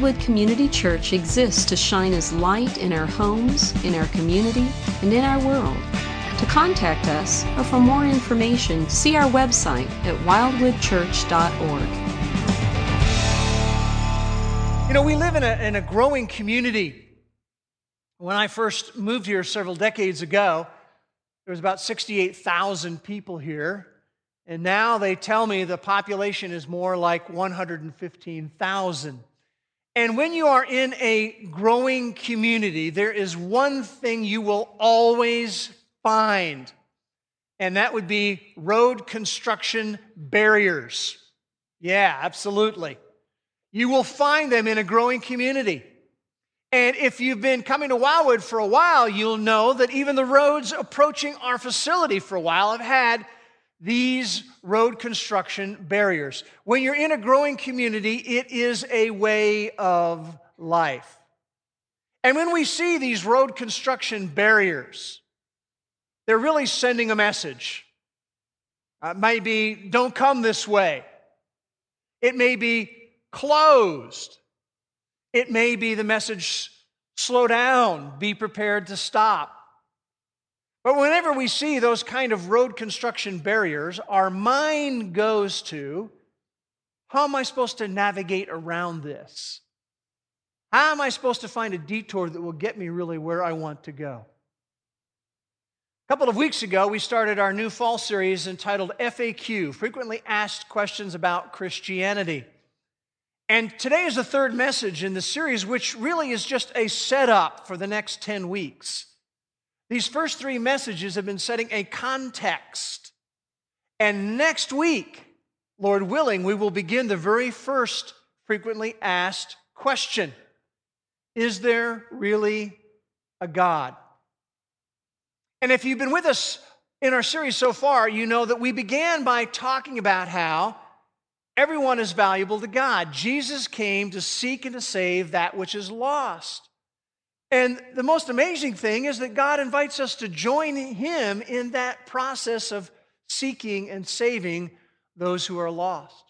Wildwood Community Church exists to shine as light in our homes, in our community, and in our world. To contact us or for more information, see our website at wildwoodchurch.org. You know, we live in a, in a growing community. When I first moved here several decades ago, there was about 68,000 people here. And now they tell me the population is more like 115,000. And when you are in a growing community, there is one thing you will always find, and that would be road construction barriers. Yeah, absolutely. You will find them in a growing community. And if you've been coming to Wildwood for a while, you'll know that even the roads approaching our facility for a while have had these road construction barriers. When you're in a growing community, it is a way of life. And when we see these road construction barriers, they're really sending a message. Uh, maybe don't come this way. It may be closed. It may be the message slow down, be prepared to stop. But whenever we see those kind of road construction barriers, our mind goes to how am I supposed to navigate around this? How am I supposed to find a detour that will get me really where I want to go? A couple of weeks ago, we started our new fall series entitled FAQ Frequently Asked Questions About Christianity. And today is the third message in the series, which really is just a setup for the next 10 weeks. These first three messages have been setting a context. And next week, Lord willing, we will begin the very first frequently asked question Is there really a God? And if you've been with us in our series so far, you know that we began by talking about how everyone is valuable to God. Jesus came to seek and to save that which is lost. And the most amazing thing is that God invites us to join Him in that process of seeking and saving those who are lost.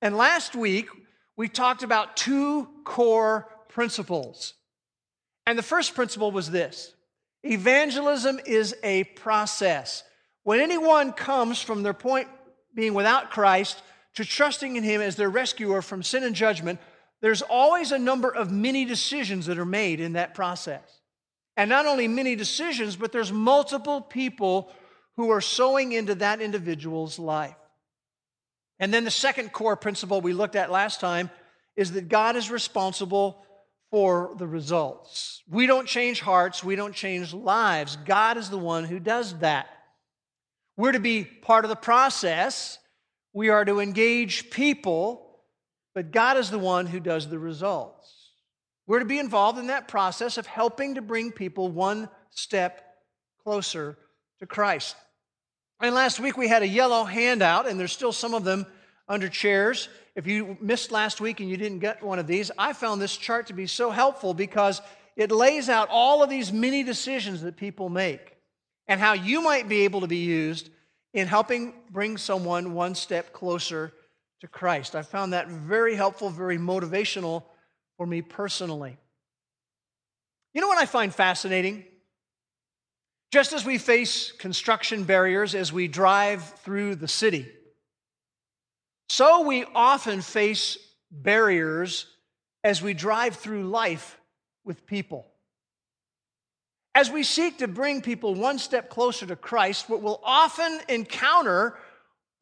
And last week, we talked about two core principles. And the first principle was this evangelism is a process. When anyone comes from their point being without Christ to trusting in Him as their rescuer from sin and judgment, there's always a number of many decisions that are made in that process. And not only many decisions, but there's multiple people who are sowing into that individual's life. And then the second core principle we looked at last time is that God is responsible for the results. We don't change hearts, we don't change lives. God is the one who does that. We're to be part of the process. We are to engage people but God is the one who does the results. We're to be involved in that process of helping to bring people one step closer to Christ. And last week we had a yellow handout, and there's still some of them under chairs. If you missed last week and you didn't get one of these, I found this chart to be so helpful because it lays out all of these many decisions that people make and how you might be able to be used in helping bring someone one step closer to Christ. I found that very helpful, very motivational for me personally. You know what I find fascinating? Just as we face construction barriers as we drive through the city, so we often face barriers as we drive through life with people. As we seek to bring people one step closer to Christ, what we'll often encounter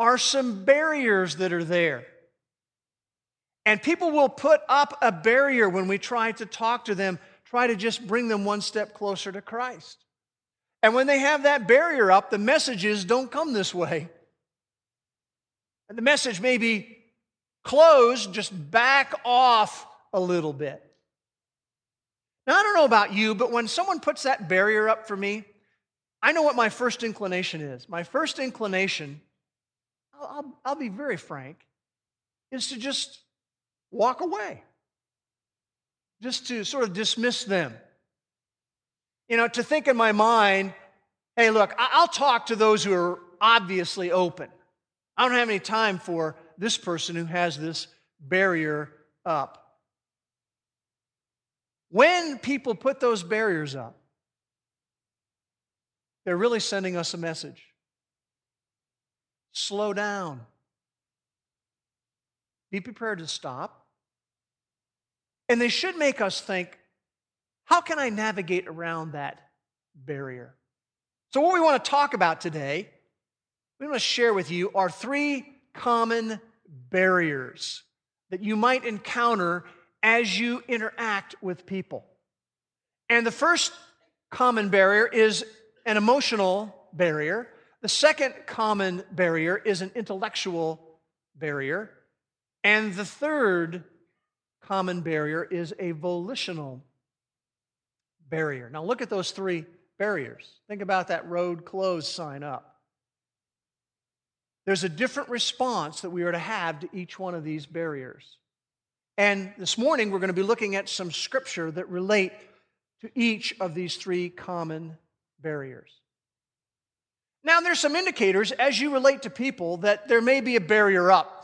are some barriers that are there. And people will put up a barrier when we try to talk to them, try to just bring them one step closer to Christ. And when they have that barrier up, the messages don't come this way. And the message may be closed, just back off a little bit. Now, I don't know about you, but when someone puts that barrier up for me, I know what my first inclination is. My first inclination I'll, I'll be very frank, is to just walk away, just to sort of dismiss them. You know, to think in my mind, hey, look, I'll talk to those who are obviously open. I don't have any time for this person who has this barrier up. When people put those barriers up, they're really sending us a message. Slow down. Be prepared to stop. And they should make us think how can I navigate around that barrier? So, what we want to talk about today, we want to share with you are three common barriers that you might encounter as you interact with people. And the first common barrier is an emotional barrier. The second common barrier is an intellectual barrier. And the third common barrier is a volitional barrier. Now, look at those three barriers. Think about that road closed sign up. There's a different response that we are to have to each one of these barriers. And this morning, we're going to be looking at some scripture that relate to each of these three common barriers. Now, there's some indicators as you relate to people that there may be a barrier up.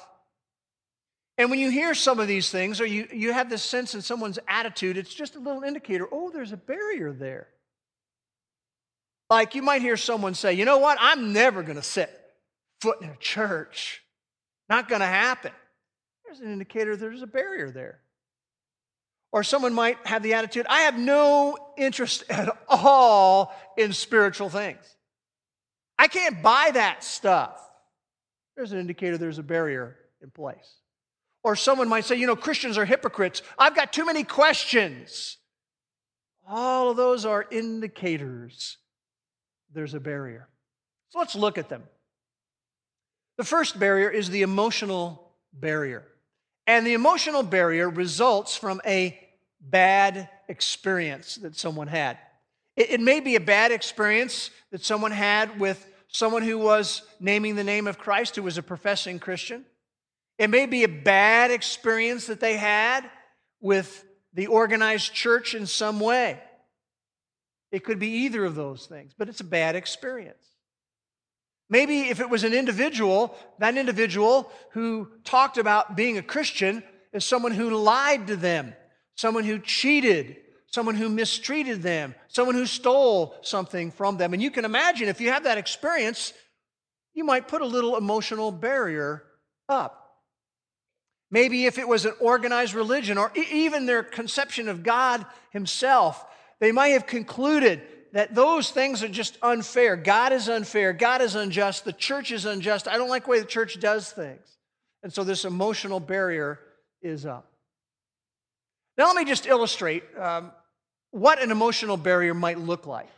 And when you hear some of these things, or you, you have this sense in someone's attitude, it's just a little indicator oh, there's a barrier there. Like you might hear someone say, you know what, I'm never going to set foot in a church. Not going to happen. There's an indicator there's a barrier there. Or someone might have the attitude, I have no interest at all in spiritual things. I can't buy that stuff. There's an indicator there's a barrier in place. Or someone might say, you know, Christians are hypocrites. I've got too many questions. All of those are indicators there's a barrier. So let's look at them. The first barrier is the emotional barrier. And the emotional barrier results from a bad experience that someone had. It, it, may be a bad experience that someone had with someone who was naming the name of Christ, who was a professing Christian. It may be a bad experience that they had with the organized church in some way. It could be either of those things, but it's a bad experience. Maybe if it was an individual, that individual who talked about being a Christian is someone who lied to them, someone who cheated, someone who mistreated them, someone who stole something from them. And you can imagine if you have that experience, you might put a little emotional barrier up. Maybe if it was an organized religion or even their conception of God Himself, they might have concluded that those things are just unfair. God is unfair. God is unjust. The church is unjust. I don't like the way the church does things. And so this emotional barrier is up. Now, let me just illustrate um, what an emotional barrier might look like.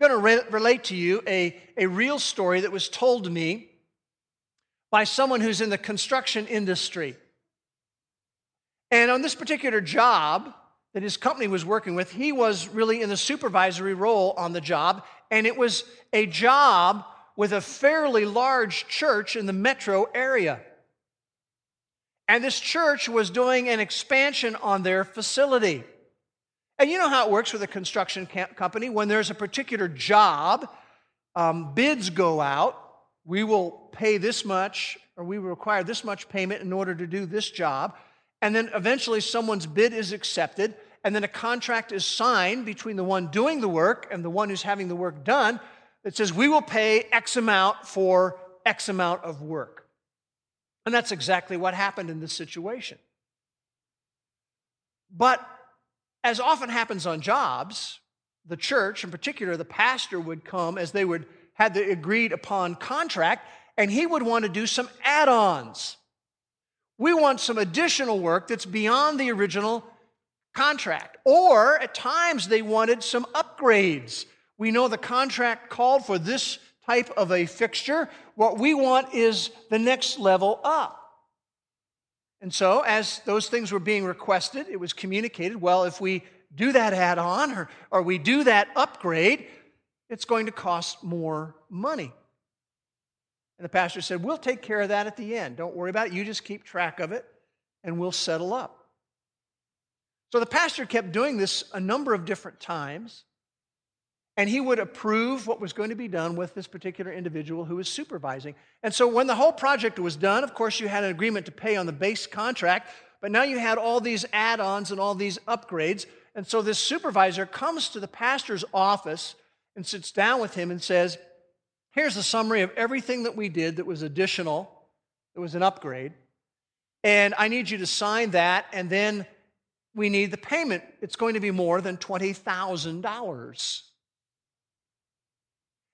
I'm going to re- relate to you a, a real story that was told to me by someone who's in the construction industry. And on this particular job that his company was working with, he was really in the supervisory role on the job. And it was a job with a fairly large church in the metro area. And this church was doing an expansion on their facility. And you know how it works with a construction company. When there's a particular job, um, bids go out we will pay this much or we require this much payment in order to do this job. And then eventually someone's bid is accepted, and then a contract is signed between the one doing the work and the one who's having the work done that says, We will pay X amount for X amount of work. And that's exactly what happened in this situation. But as often happens on jobs, the church, in particular, the pastor would come as they would had the agreed upon contract, and he would want to do some add ons. We want some additional work that's beyond the original contract. Or at times they wanted some upgrades. We know the contract called for this type of a fixture. What we want is the next level up. And so, as those things were being requested, it was communicated well, if we do that add on or, or we do that upgrade, it's going to cost more money. And the pastor said, We'll take care of that at the end. Don't worry about it. You just keep track of it and we'll settle up. So the pastor kept doing this a number of different times, and he would approve what was going to be done with this particular individual who was supervising. And so when the whole project was done, of course, you had an agreement to pay on the base contract, But now you had all these add ons and all these upgrades. And so this supervisor comes to the pastor's office and sits down with him and says, Here's a summary of everything that we did that was additional, that was an upgrade. And I need you to sign that, and then we need the payment. It's going to be more than $20,000.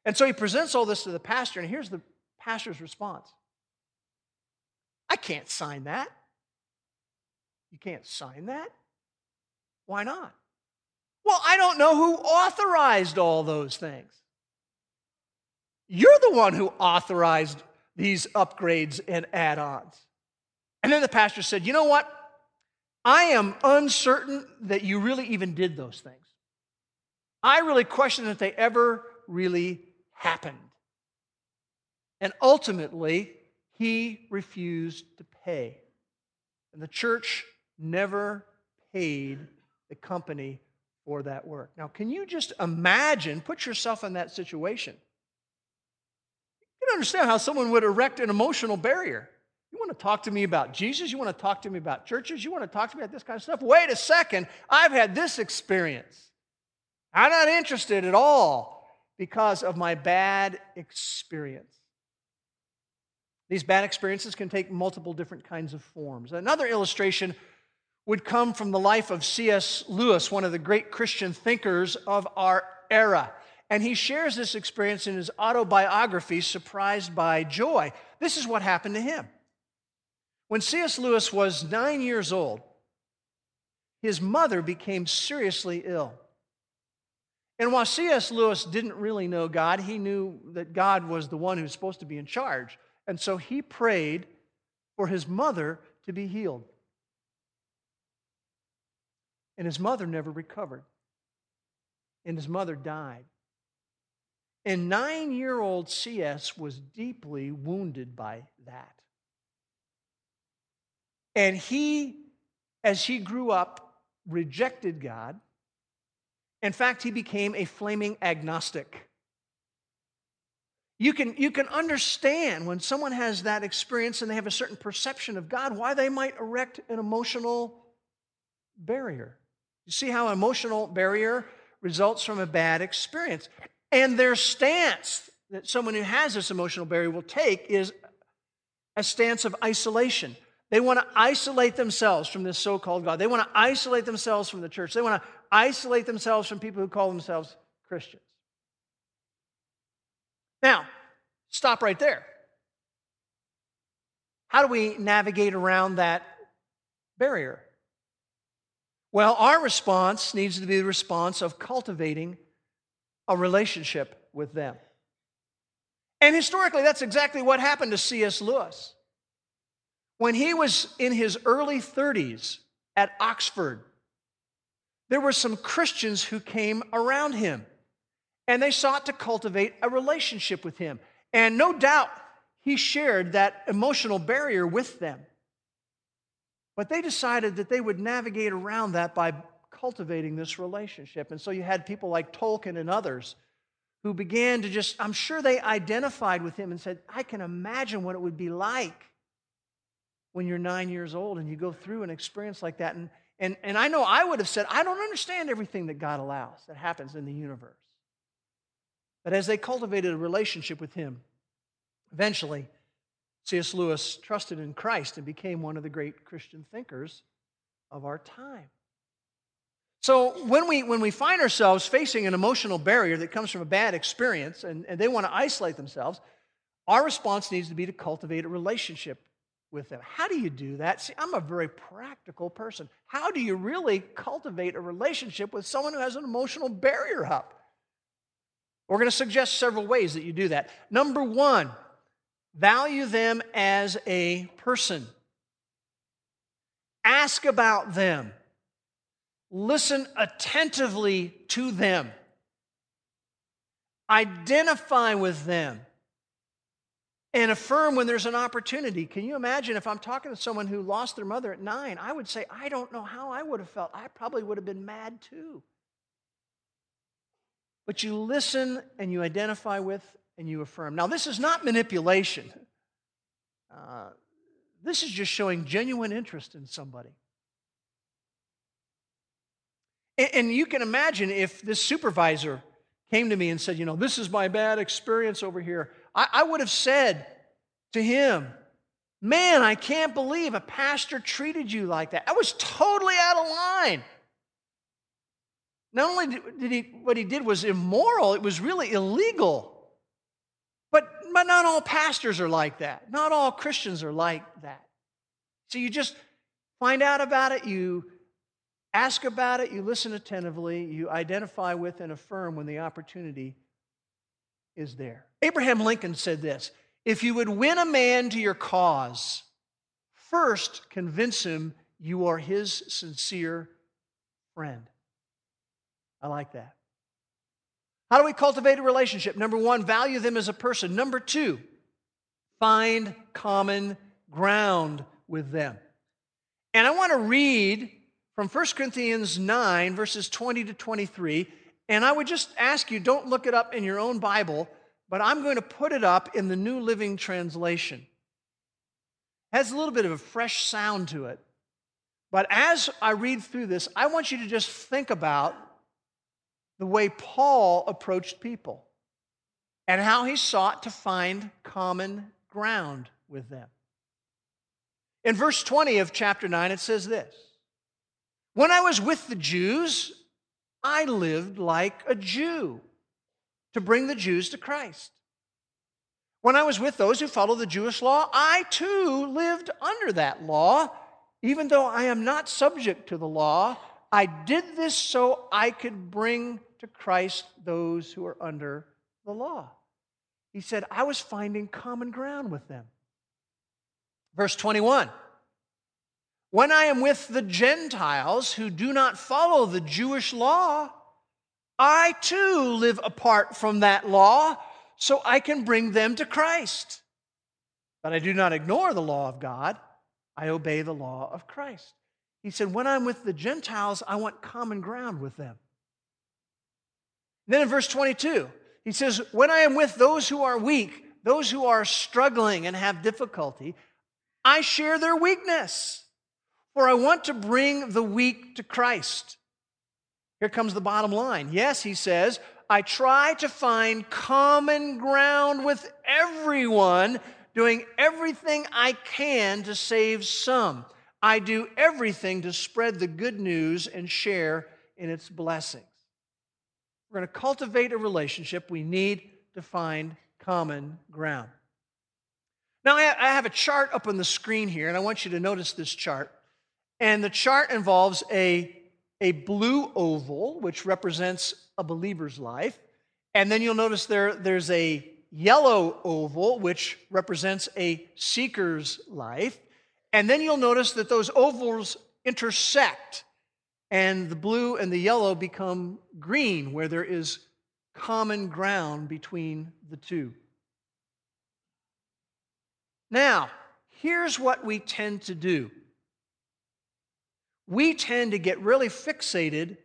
And so he presents all this to the pastor, and here's the pastor's response I can't sign that. You can't sign that? Why not? Well, I don't know who authorized all those things. You're the one who authorized these upgrades and add ons. And then the pastor said, You know what? I am uncertain that you really even did those things. I really question that they ever really happened. And ultimately, he refused to pay. And the church never paid the company for that work. Now, can you just imagine, put yourself in that situation? You can understand how someone would erect an emotional barrier. You want to talk to me about Jesus? You want to talk to me about churches? You want to talk to me about this kind of stuff? Wait a second, I've had this experience. I'm not interested at all because of my bad experience. These bad experiences can take multiple different kinds of forms. Another illustration would come from the life of C.S. Lewis, one of the great Christian thinkers of our era. And he shares this experience in his autobiography, Surprised by Joy. This is what happened to him. When C.S. Lewis was nine years old, his mother became seriously ill. And while C.S. Lewis didn't really know God, he knew that God was the one who was supposed to be in charge. And so he prayed for his mother to be healed and his mother never recovered. And his mother died. And nine year old C.S. was deeply wounded by that. And he, as he grew up, rejected God. In fact, he became a flaming agnostic. You can, you can understand when someone has that experience and they have a certain perception of God, why they might erect an emotional barrier. You see how an emotional barrier results from a bad experience. And their stance that someone who has this emotional barrier will take is a stance of isolation. They want to isolate themselves from this so called God. They want to isolate themselves from the church. They want to isolate themselves from people who call themselves Christians. Now, stop right there. How do we navigate around that barrier? Well, our response needs to be the response of cultivating a relationship with them. And historically, that's exactly what happened to C.S. Lewis. When he was in his early 30s at Oxford, there were some Christians who came around him and they sought to cultivate a relationship with him. And no doubt he shared that emotional barrier with them. But they decided that they would navigate around that by cultivating this relationship. And so you had people like Tolkien and others who began to just, I'm sure they identified with him and said, I can imagine what it would be like when you're nine years old and you go through an experience like that. And, and, and I know I would have said, I don't understand everything that God allows that happens in the universe. But as they cultivated a relationship with him, eventually C.S. Lewis trusted in Christ and became one of the great Christian thinkers of our time. So when we, when we find ourselves facing an emotional barrier that comes from a bad experience and, and they want to isolate themselves, our response needs to be to cultivate a relationship with them. How do you do that? See, I'm a very practical person. How do you really cultivate a relationship with someone who has an emotional barrier up? We're going to suggest several ways that you do that. Number one, Value them as a person. Ask about them. Listen attentively to them. Identify with them. And affirm when there's an opportunity. Can you imagine if I'm talking to someone who lost their mother at nine? I would say, I don't know how I would have felt. I probably would have been mad too. But you listen and you identify with and you affirm. Now, this is not manipulation. Uh, This is just showing genuine interest in somebody. And you can imagine if this supervisor came to me and said, You know, this is my bad experience over here, I, I would have said to him, Man, I can't believe a pastor treated you like that. I was totally out of line. Not only did he, what he did was immoral, it was really illegal. But, but not all pastors are like that. Not all Christians are like that. So you just find out about it, you ask about it, you listen attentively, you identify with and affirm when the opportunity is there. Abraham Lincoln said this if you would win a man to your cause, first convince him you are his sincere friend. I like that. How do we cultivate a relationship? Number one, value them as a person. Number two, find common ground with them. And I want to read from 1 Corinthians 9, verses 20 to 23. And I would just ask you, don't look it up in your own Bible but I'm going to put it up in the New Living Translation. It has a little bit of a fresh sound to it. But as I read through this, I want you to just think about the way Paul approached people and how he sought to find common ground with them. In verse 20 of chapter 9, it says this When I was with the Jews, I lived like a Jew to bring the Jews to Christ. When I was with those who follow the Jewish law, I too lived under that law. Even though I am not subject to the law, I did this so I could bring to Christ those who are under the law. He said, I was finding common ground with them. Verse 21 When I am with the Gentiles who do not follow the Jewish law, I too live apart from that law so I can bring them to Christ. But I do not ignore the law of God, I obey the law of Christ. He said, When I'm with the Gentiles, I want common ground with them. Then in verse 22, he says, When I am with those who are weak, those who are struggling and have difficulty, I share their weakness, for I want to bring the weak to Christ. Here comes the bottom line. Yes, he says, I try to find common ground with everyone, doing everything I can to save some. I do everything to spread the good news and share in its blessings. We're going to cultivate a relationship. We need to find common ground. Now, I have a chart up on the screen here, and I want you to notice this chart. And the chart involves a a blue oval, which represents a believer's life. And then you'll notice there, there's a yellow oval, which represents a seeker's life. And then you'll notice that those ovals intersect, and the blue and the yellow become green, where there is common ground between the two. Now, here's what we tend to do we tend to get really fixated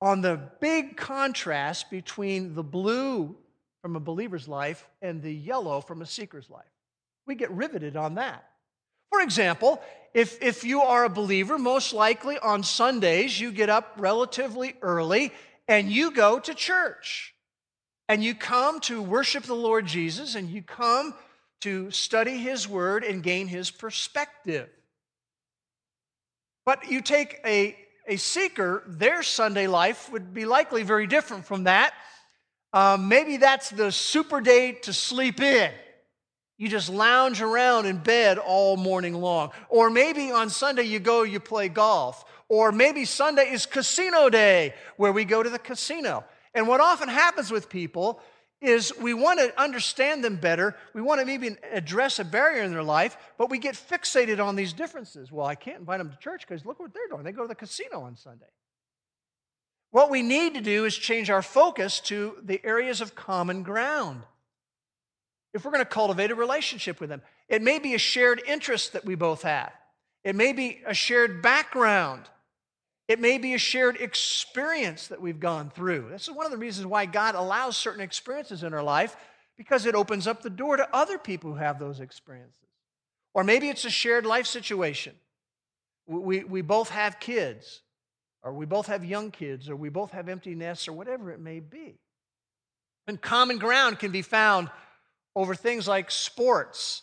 on the big contrast between the blue from a believer's life and the yellow from a seeker's life. We get riveted on that. For example, if, if you are a believer, most likely on Sundays, you get up relatively early and you go to church. And you come to worship the Lord Jesus and you come to study his word and gain his perspective. But you take a, a seeker, their Sunday life would be likely very different from that. Um, maybe that's the super day to sleep in. You just lounge around in bed all morning long. Or maybe on Sunday you go, you play golf. Or maybe Sunday is casino day where we go to the casino. And what often happens with people is we want to understand them better. We want to maybe address a barrier in their life, but we get fixated on these differences. Well, I can't invite them to church because look what they're doing. They go to the casino on Sunday. What we need to do is change our focus to the areas of common ground. If we're going to cultivate a relationship with them, it may be a shared interest that we both have, it may be a shared background. It may be a shared experience that we've gone through. This is one of the reasons why God allows certain experiences in our life because it opens up the door to other people who have those experiences. Or maybe it's a shared life situation. We, we both have kids, or we both have young kids, or we both have empty nests, or whatever it may be. And common ground can be found over things like sports,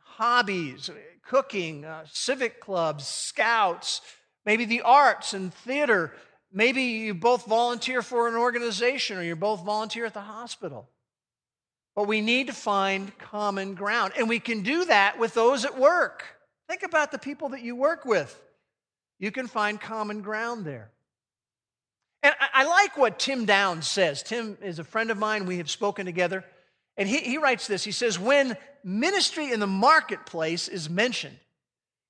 hobbies, cooking, uh, civic clubs, scouts, maybe the arts and theater. Maybe you both volunteer for an organization or you both volunteer at the hospital. But we need to find common ground. And we can do that with those at work. Think about the people that you work with. You can find common ground there. And I, like what Tim Downs says. Tim is a friend of mine. We have spoken together. And he, he writes this He says, When ministry in the marketplace is mentioned,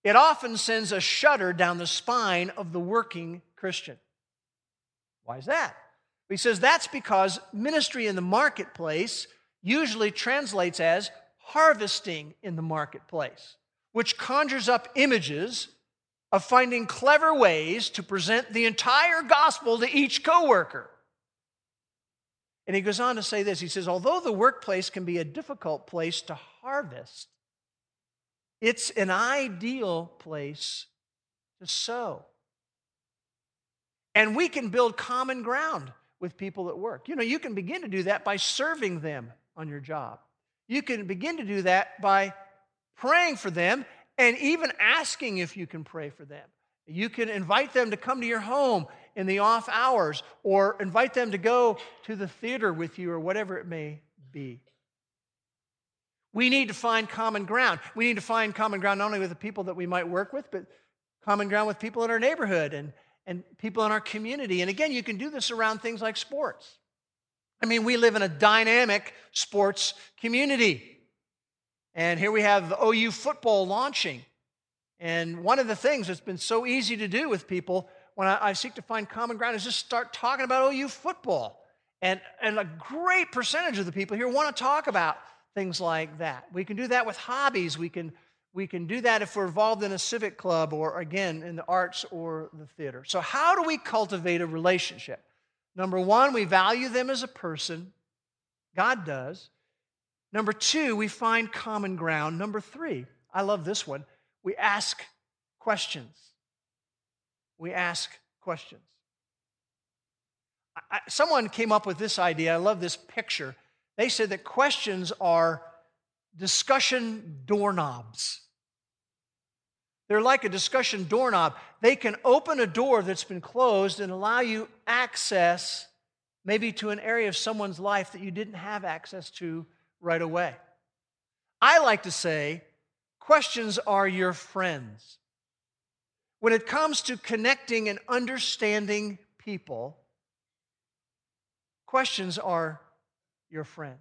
it often sends a shudder down the spine of the working Christian. Why is that? He says that's because ministry in the marketplace usually translates as harvesting in the marketplace, which conjures up images of finding clever ways to present the entire gospel to each coworker. And he goes on to say this he says, although the workplace can be a difficult place to harvest, it's an ideal place to sow. And we can build common ground with people at work. You know, you can begin to do that by serving them on your job. You can begin to do that by praying for them and even asking if you can pray for them. You can invite them to come to your home in the off hours or invite them to go to the theater with you or whatever it may be. We need to find common ground. We need to find common ground not only with the people that we might work with, but common ground with people in our neighborhood and, and people in our community. And again, you can do this around things like sports. I mean, we live in a dynamic sports community. And here we have OU football launching. And one of the things that's been so easy to do with people when I, I, seek to find common ground is just start talking about OU football. And, and a great percentage of the people here want to talk about things like that. We can do that with hobbies. We can, we can do that if we're involved in a civic club or, again, in the arts or the theater. So, how do we cultivate a relationship? Number one, we value them as a person. God does. Number two, we find common ground. Number three, I love this one we ask questions. We ask questions. I, someone came up with this idea. I love this picture. They said that questions are discussion doorknobs. They're like a discussion doorknob. They can open a door that's been closed and allow you access maybe to an area of someone's life that you didn't have access to right away. I like to say Questions are your friends. When it comes to connecting and understanding people, questions are your friends.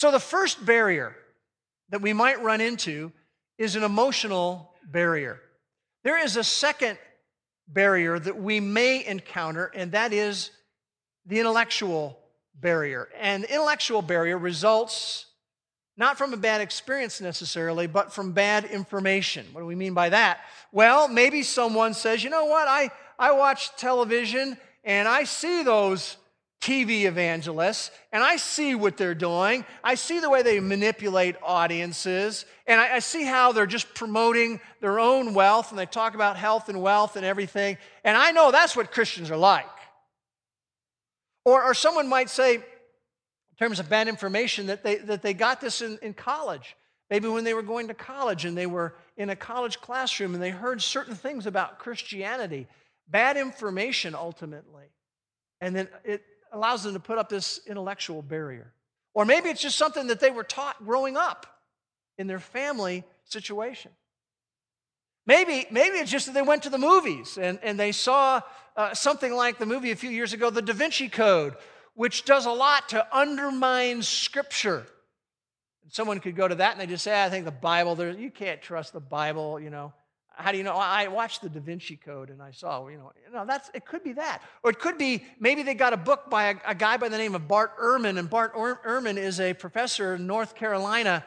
So, the first barrier that we might run into is an emotional barrier. There is a second barrier that we may encounter, and that is the intellectual barrier. And the intellectual barrier results not from a bad experience necessarily, but from bad information. What do we mean by that? Well, maybe someone says, you know what, I, I watch television and I see those TV evangelists and I see what they're doing. I see the way they manipulate audiences and I, I see how they're just promoting their own wealth and they talk about health and wealth and everything. And I know that's what Christians are like. Or, or someone might say, in terms of bad information that they, that they got this in, in college. Maybe when they were going to college and they were in a college classroom and they heard certain things about Christianity. Bad information ultimately. And then it allows them to put up this intellectual barrier. Or maybe it's just something that they were taught growing up in their family situation. Maybe, maybe it's just that they went to the movies and, and they saw uh, something like the movie a few years ago, The Da Vinci Code, which does a lot to undermine Scripture. Someone could go to that and they just say, I think the Bible, you can't trust the Bible, you know. How do you know? I watched the Da Vinci Code and I saw, you know, you know that's, it could be that. Or it could be maybe they got a book by a, a guy by the name of Bart Ehrman, and Bart Ehrman is a professor in North Carolina,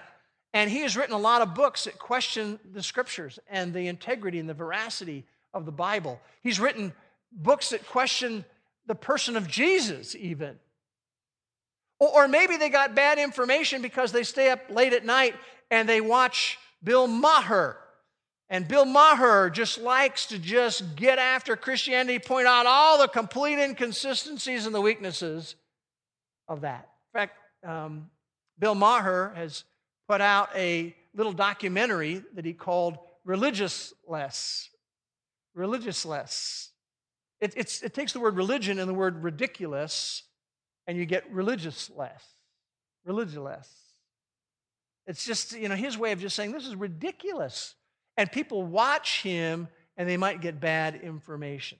and he has written a lot of books that question the scriptures and the integrity and the veracity of the Bible. He's written books that question the person of Jesus, even. Or, or maybe they got bad information because they stay up late at night and they watch Bill Maher. And Bill Maher just likes to just get after Christianity, point out all the complete inconsistencies and the weaknesses of that. In fact, um, Bill Maher has put out a little documentary that he called Religious Less. Religulous. It, it takes the word religion and the word ridiculous, and you get Religulous. Religious less. It's just, you know, his way of just saying this is ridiculous. And people watch him and they might get bad information.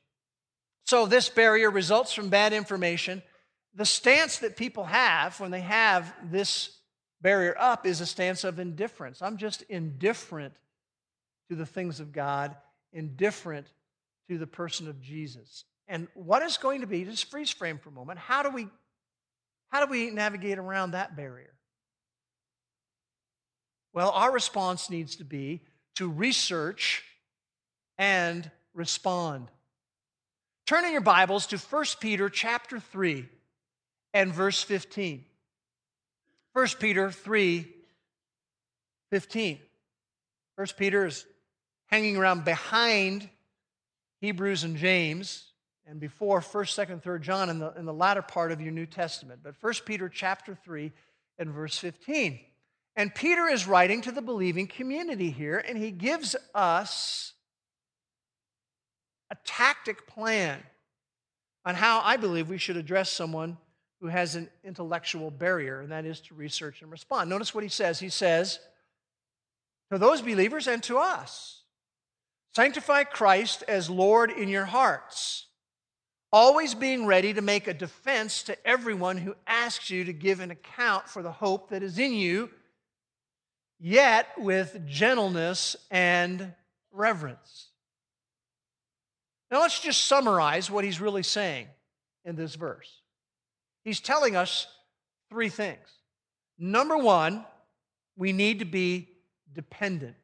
So, this barrier results from bad information. The stance that people have when they have this barrier up is a stance of indifference. I'm just indifferent to the things of God, indifferent to the person of Jesus. And what is going to be, just freeze frame for a moment, how do we how do we navigate around that barrier? Well, our response needs to be to research and respond. Turn in your Bibles to 1 Peter chapter 3 and verse 15. 1 Peter 3 15. 1 Peter is hanging around behind Hebrews and James and before 1st, 2nd, 3rd John in the, in the latter part of your New Testament. But 1 Peter chapter 3 and verse 15. And Peter is writing to the believing community here, and he gives us a tactic plan on how I believe we should address someone who has an intellectual barrier, and that is to research and respond. Notice what he says. He says, To those believers and to us, sanctify Christ as Lord in your hearts, always being ready to make a defense to everyone who asks you to give an account for the hope that is in you, yet with gentleness and reverence. Now, let's just summarize what he's really saying in this verse. He's telling us three things. Number one, we need to be dependent.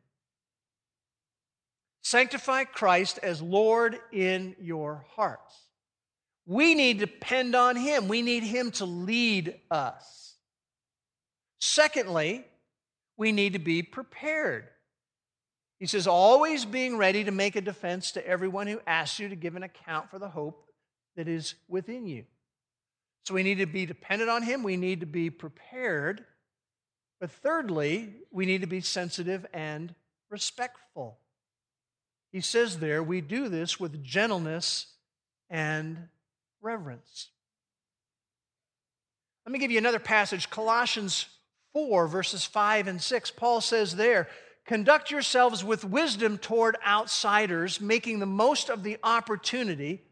Sanctify Christ as Lord in your hearts. We need to depend on Him. We need Him to lead us. Secondly, we need to be prepared. He says, always being ready to make a defense to everyone who asks you to give an account for the hope that is within you. So we need to be dependent on Him. We need to be prepared. But thirdly, we need to be sensitive and respectful. He says there, we do this with gentleness and reverence. Let me give you another passage Colossians 4, verses 5 and 6. Paul says there, Conduct yourselves with wisdom toward outsiders, making the most of the opportunity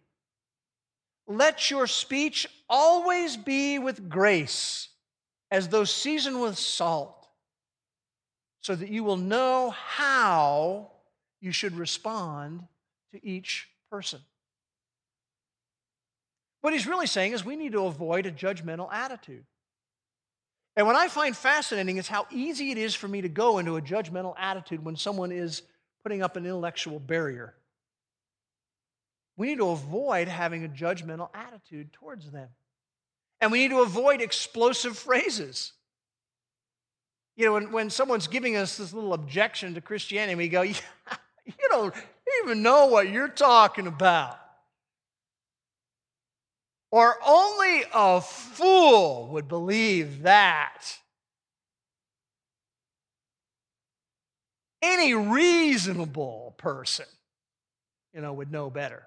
let your speech always be with grace, as though seasoned with salt, so that you will know how you should respond to each person. What he's really saying is we need to avoid a judgmental attitude. And what I find fascinating is how easy it is for me to go into a judgmental attitude when someone is putting up an intellectual barrier. We need to avoid having a judgmental attitude towards them. And we need to avoid explosive phrases. You know, when, when someone's giving us this little objection to Christianity, we go, yeah, You don't even know what you're talking about. Or only a fool would believe that. Any reasonable person, you know, would know better.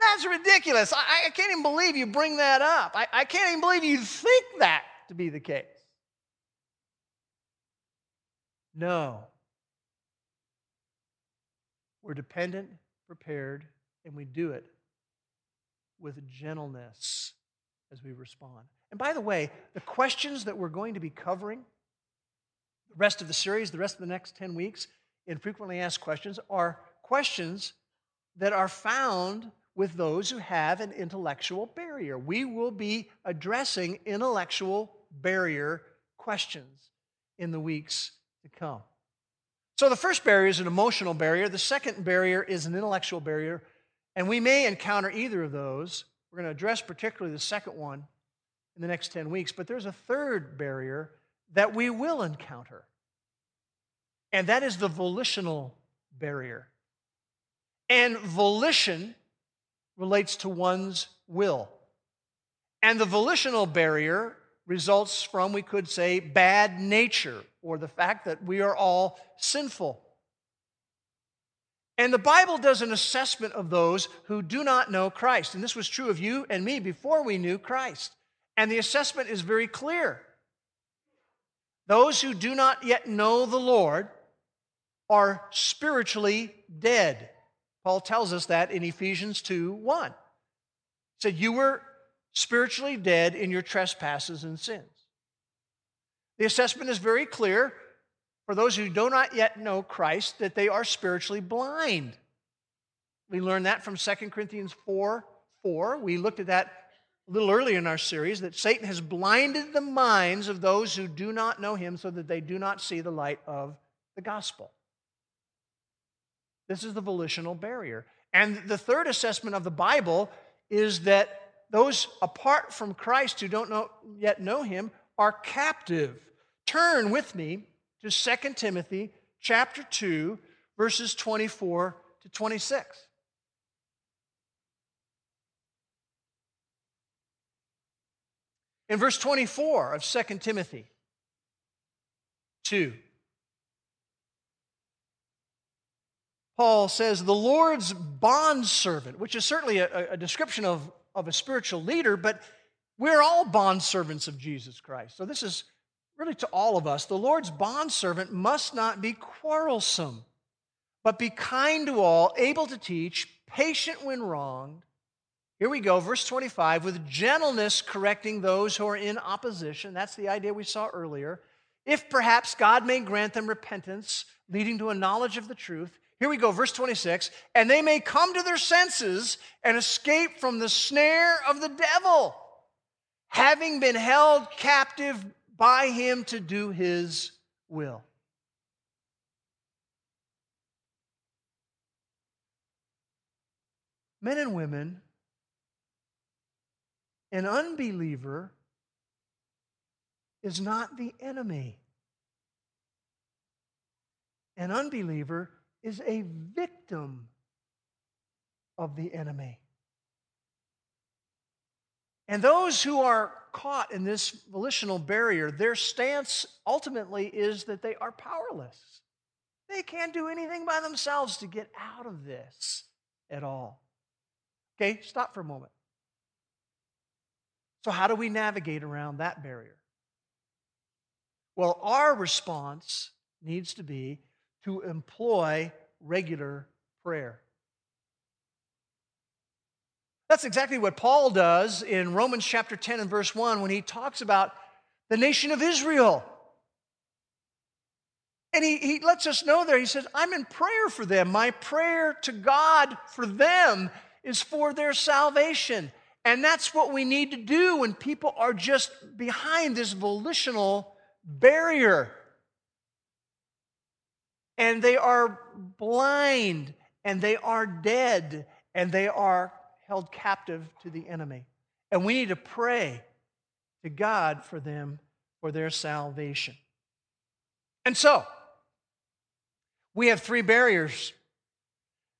That's ridiculous. I, I, can't even believe you bring that up. I, I can't even believe you think that to be the case. No. We're dependent, prepared, and we do it with gentleness as we respond. And by the way, the questions that we're going to be covering the rest of the series, the rest of the next 10 weeks in frequently asked questions are questions that are found with those who have an intellectual barrier. We will be addressing intellectual barrier questions in the weeks to come. So, the first barrier is an emotional barrier, the second barrier is an intellectual barrier, and we may encounter either of those. We're going to address particularly the second one in the next 10 weeks, but there's a third barrier that we will encounter, and that is the volitional barrier. And volition relates to one's will. And the volitional barrier results from, we could say, bad nature or the fact that we are all sinful. And the Bible does an assessment of those who do not know Christ. And this was true of you and me before we knew Christ. And the assessment is very clear. Those who do not yet know the Lord are spiritually dead. Paul tells us that in Ephesians 2 1. He said, You were spiritually dead in your trespasses and sins. The assessment is very clear for those who do not yet know Christ that they are spiritually blind. We learned that from 2 Corinthians 4 4. We looked at that a little earlier in our series that Satan has blinded the minds of those who do not know him so that they do not see the light of the gospel. This is the volitional barrier. And the third assessment of the Bible is that those apart from Christ who don't know, yet know him are captive. Turn with me to 2 Timothy chapter 2 verses 24 to 26. In verse 24 of 2 Timothy 2, Paul says, The Lord's bondservant, which is certainly a, a, description of, of a spiritual leader, but we're all bondservants of Jesus Christ. So this is really to all of us. The Lord's bondservant must not be quarrelsome, but be kind to all, able to teach, patient when wronged. Here we go, verse 25, with gentleness correcting those who are in opposition. That's the idea we saw earlier. If perhaps God may grant them repentance, leading to a knowledge of the truth. Here we go, verse 26, and they may come to their senses and escape from the snare of the devil, having been held captive by him to do his will. Men and women, an unbeliever is not the enemy. An unbeliever is a victim of the enemy. And those who are caught in this volitional barrier, their stance ultimately is that they are powerless. They can't do anything by themselves to get out of this at all. Okay, stop for a moment. So, how do we navigate around that barrier? Well, our response needs to be to employ regular prayer. That's exactly what Paul does in Romans chapter 10 and verse 1 when he talks about the nation of Israel. And he, he lets us know there, he says, I'm in prayer for them. My prayer to God for them is for their salvation. And that's what we need to do when people are just behind this volitional barrier. And they are blind, and they are dead, and they are held captive to the enemy. And we need to pray to God for them for their salvation. And so, we have three barriers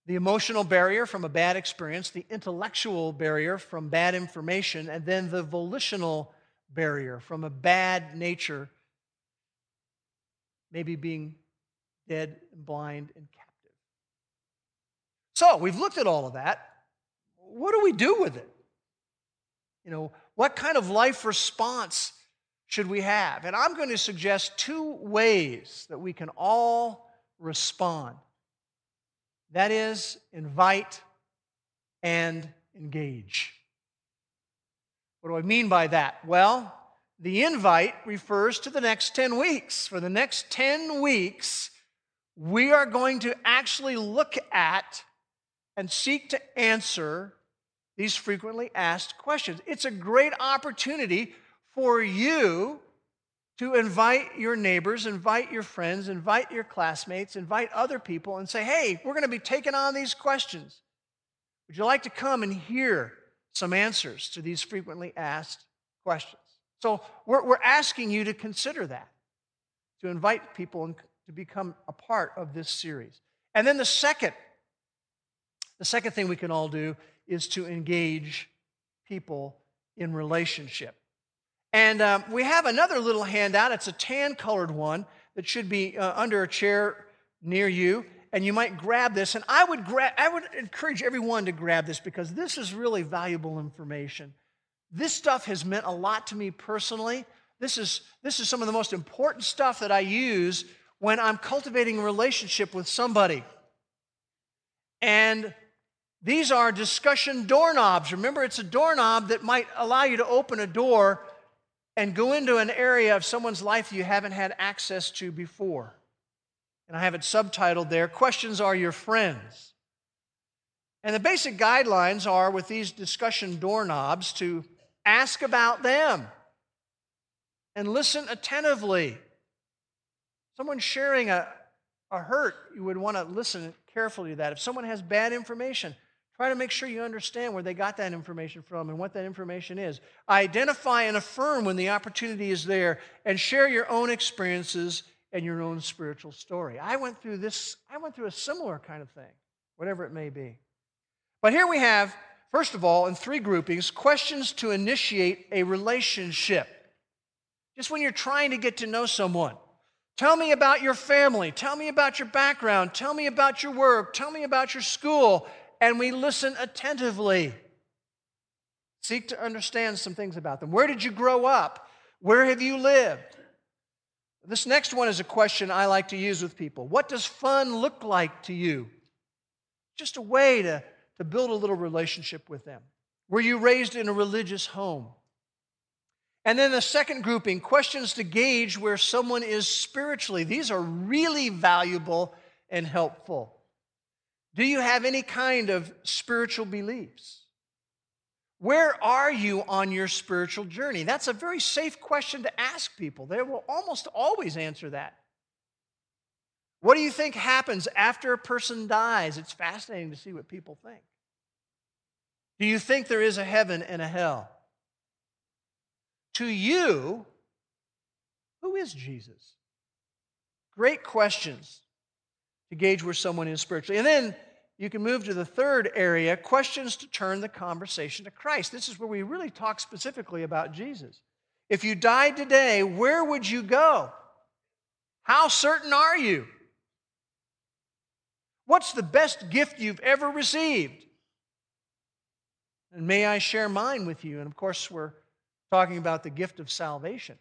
the emotional barrier from a bad experience, the intellectual barrier from bad information, and then the volitional barrier from a bad nature, maybe being dead, and blind, and captive. So, we've looked at all of that what do we do with it? You know, what kind of life response should we have? And I'm going to suggest two ways that we can all respond that is, invite and engage. What do I mean by that? Well, the invite refers to the next 10 weeks. For the next 10 weeks, we are going to actually look at and seek to answer these frequently asked questions. It's a great opportunity for you to invite your neighbors, invite your friends, invite your classmates, invite other people, and say, hey, we're going to be taking on these questions. Would you like to come and hear some answers to these frequently asked questions? So we're, we're asking you to consider that, to invite people and to become a part of this series. And then the second, the second thing we can all do is to engage people in relationship. And um, we have another little handout. It's a tan colored one that should be uh, under a chair near you. And you might grab this. And I would, gra- I would encourage everyone to grab this because this is really valuable information. This stuff has meant a lot to me personally. This is, this is some of the most important stuff that I use when I'm cultivating a relationship with somebody. And these are discussion doorknobs. Remember, it's a doorknob that might allow you to open a door and go into an area of someone's life you haven't had access to before. And I have it subtitled there Questions Are Your Friends? And the basic guidelines are with these discussion doorknobs to ask about them and listen attentively. Someone sharing a, a hurt, you would want to listen carefully to that. If someone has bad information, try to make sure you understand where they got that information from and what that information is. Identify and affirm when the opportunity is there and share your own experiences and your own spiritual story. I went through this, I went through a similar kind of thing, whatever it may be. But here we have, first of all, in three groupings, questions to initiate a relationship. Just when you're trying to get to know someone. Tell me about your family. Tell me about your background. Tell me about your work. Tell me about your school. And we listen attentively. Seek to understand some things about them. Where did you grow up? Where have you lived? This next one is a question I like to use with people. What does fun look like to you? Just a way to, to build a little relationship with them. Were you raised in a religious home? And then the second grouping, questions to gauge where someone is spiritually. These are really valuable and helpful. Do you have any kind of spiritual beliefs? Where are you on your spiritual journey? That's a very safe question to ask people. They will almost always answer that. What do you think happens after a person dies? It's fascinating to see what people think. Do you think there is a heaven and a hell? To you, who is Jesus? Great questions to gauge where someone is spiritually. And then you can move to the third area questions to turn the conversation to Christ. This is where we really talk specifically about Jesus. If you died today, where would you go? How certain are you? What's the best gift you've ever received? And may I share mine with you? And of course, we're talking about the gift of salvation.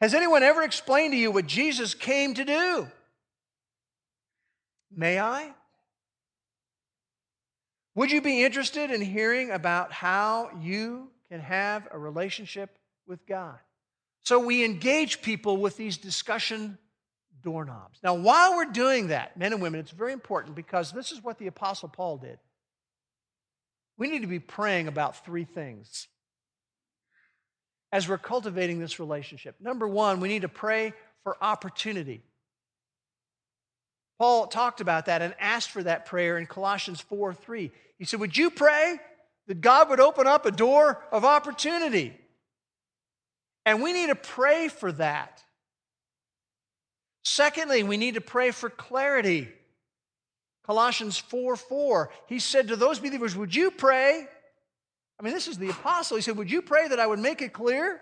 Has anyone ever explained to you what Jesus came to do? May I? Would you be interested in hearing about how you can have a relationship with God? So we engage people with these discussion doorknobs. Now, while we're doing that, men and women, it's very important because this is what the Apostle Paul did. We need to be praying about three things as we're cultivating this relationship. Number one, we need to pray for opportunity. Paul talked about that and asked for that prayer in Colossians 4 3. He said, Would you pray that God would open up a door of opportunity? And we need to pray for that. Secondly, we need to pray for clarity. Colossians 4 4. He said to those believers, Would you pray I mean, this is the apostle. He said, Would you pray that I would make it clear?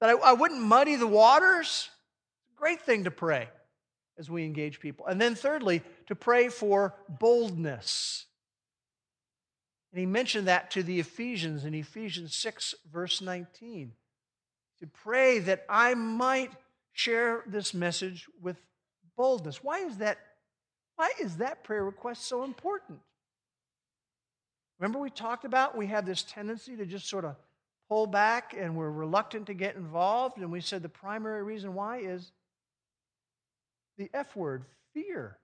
That I, I wouldn't muddy the waters? Great thing to pray as we engage people. And then, thirdly, to pray for boldness. And he mentioned that to the Ephesians in Ephesians 6, verse 19. To pray that I might share this message with boldness. Why is that? Why is that prayer request so important? Remember, we talked about we have this tendency to just sort of pull back and we're reluctant to get involved. And we said the primary reason why is the F word fear.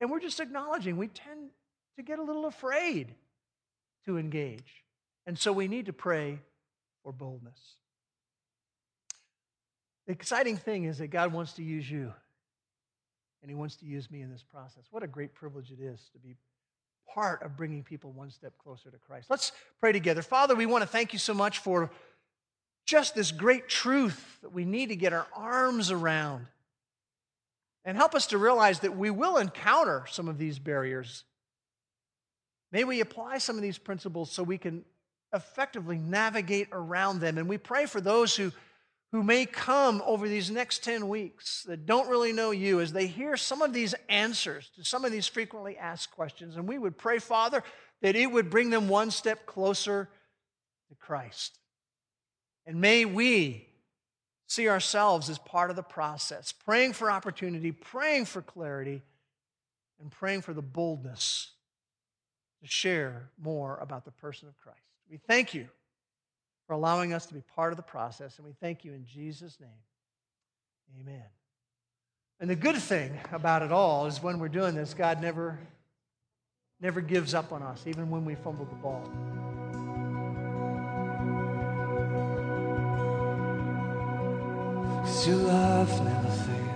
And we're just acknowledging we tend to get a little afraid to engage. And so we need to pray for boldness. The exciting thing is that God wants to use you, and He wants to use me in this process. What a great privilege it is to be part of bringing people one step closer to Christ. Let's pray together. Father, we want to thank you so much for just this great truth that we need to get our arms around. And help us to realize that we will encounter some of these barriers. May we apply some of these principles so we can effectively navigate around them. And we pray for those who, who may come over these next 10 weeks that don't really know you as they hear some of these answers to some of these frequently asked questions. And we would pray, Father, that it would bring them one step closer to Christ. And may we see ourselves as part of the process, praying for opportunity, praying for clarity, and praying for the boldness to share more about the person of Christ. We thank you for allowing us to be part of the process, and we thank you in Jesus' name. Amen. And the good thing about it all is when we're doing this, God never, never gives up on us, even when we fumble the ball. Cause your love never fails.